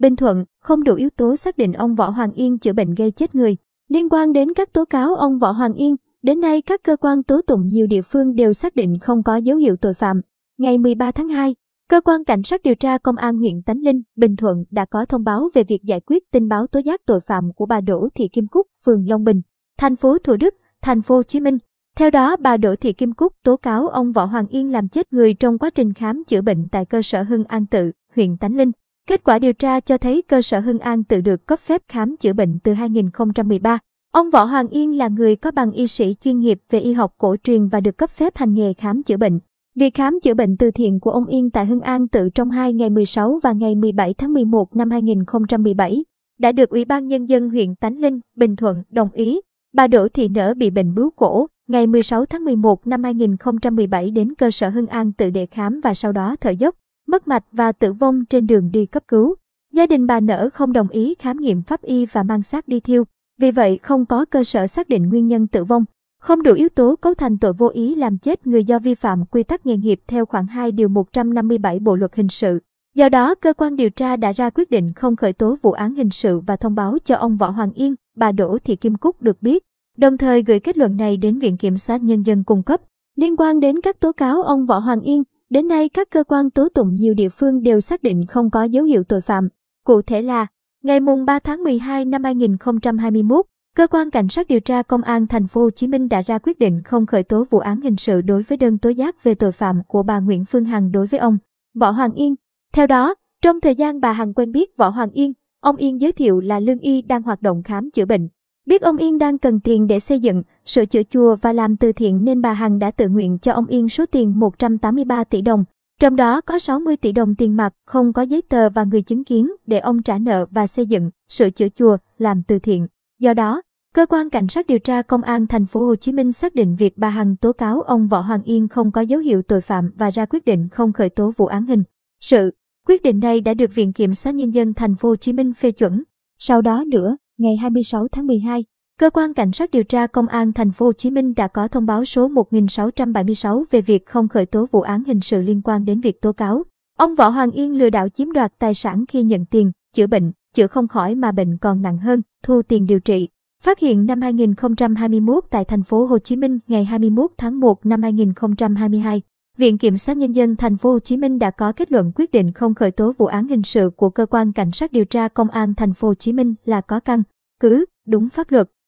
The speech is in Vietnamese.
Bình Thuận, không đủ yếu tố xác định ông Võ Hoàng Yên chữa bệnh gây chết người. Liên quan đến các tố cáo ông Võ Hoàng Yên, đến nay các cơ quan tố tụng nhiều địa phương đều xác định không có dấu hiệu tội phạm. Ngày 13 tháng 2, Cơ quan Cảnh sát điều tra Công an huyện Tánh Linh, Bình Thuận đã có thông báo về việc giải quyết tin báo tố giác tội phạm của bà Đỗ Thị Kim Cúc, phường Long Bình, thành phố Thủ Đức, thành phố Hồ Chí Minh. Theo đó, bà Đỗ Thị Kim Cúc tố cáo ông Võ Hoàng Yên làm chết người trong quá trình khám chữa bệnh tại cơ sở Hưng An Tự, huyện Tánh Linh. Kết quả điều tra cho thấy cơ sở Hưng An tự được cấp phép khám chữa bệnh từ 2013. Ông Võ Hoàng Yên là người có bằng y sĩ chuyên nghiệp về y học cổ truyền và được cấp phép hành nghề khám chữa bệnh. Việc khám chữa bệnh từ thiện của ông Yên tại Hưng An tự trong hai ngày 16 và ngày 17 tháng 11 năm 2017 đã được Ủy ban Nhân dân huyện Tánh Linh, Bình Thuận đồng ý. Bà Đỗ Thị Nở bị bệnh bướu cổ, ngày 16 tháng 11 năm 2017 đến cơ sở Hưng An tự để khám và sau đó thở dốc, mất mạch và tử vong trên đường đi cấp cứu. Gia đình bà Nở không đồng ý khám nghiệm pháp y và mang xác đi thiêu, vì vậy không có cơ sở xác định nguyên nhân tử vong. Không đủ yếu tố cấu thành tội vô ý làm chết người do vi phạm quy tắc nghề nghiệp theo khoản 2 điều 157 Bộ luật hình sự. Do đó, cơ quan điều tra đã ra quyết định không khởi tố vụ án hình sự và thông báo cho ông Võ Hoàng Yên, bà Đỗ Thị Kim Cúc được biết, đồng thời gửi kết luận này đến Viện Kiểm sát Nhân dân cung cấp. Liên quan đến các tố cáo ông Võ Hoàng Yên, đến nay các cơ quan tố tụng nhiều địa phương đều xác định không có dấu hiệu tội phạm. Cụ thể là, ngày mùng 3 tháng 12 năm 2021, Cơ quan Cảnh sát điều tra Công an thành phố Hồ Chí Minh đã ra quyết định không khởi tố vụ án hình sự đối với đơn tố giác về tội phạm của bà Nguyễn Phương Hằng đối với ông Võ Hoàng Yên. Theo đó, trong thời gian bà Hằng quen biết Võ Hoàng Yên, ông Yên giới thiệu là lương y đang hoạt động khám chữa bệnh. Biết ông Yên đang cần tiền để xây dựng, sửa chữa chùa và làm từ thiện nên bà Hằng đã tự nguyện cho ông Yên số tiền 183 tỷ đồng. Trong đó có 60 tỷ đồng tiền mặt, không có giấy tờ và người chứng kiến để ông trả nợ và xây dựng, sửa chữa chùa, làm từ thiện. Do đó, cơ quan cảnh sát điều tra công an thành phố Hồ Chí Minh xác định việc bà Hằng tố cáo ông Võ Hoàng Yên không có dấu hiệu tội phạm và ra quyết định không khởi tố vụ án hình sự. Quyết định này đã được Viện Kiểm sát Nhân dân thành phố Hồ Chí Minh phê chuẩn. Sau đó nữa, ngày 26 tháng 12, cơ quan cảnh sát điều tra công an thành phố Hồ Chí Minh đã có thông báo số 1676 về việc không khởi tố vụ án hình sự liên quan đến việc tố cáo ông Võ Hoàng Yên lừa đảo chiếm đoạt tài sản khi nhận tiền, chữa bệnh, chữa không khỏi mà bệnh còn nặng hơn, thu tiền điều trị. Phát hiện năm 2021 tại thành phố Hồ Chí Minh ngày 21 tháng 1 năm 2022, Viện Kiểm sát Nhân dân thành phố Hồ Chí Minh đã có kết luận quyết định không khởi tố vụ án hình sự của cơ quan cảnh sát điều tra công an thành phố Hồ Chí Minh là có căn, cứ, đúng pháp luật.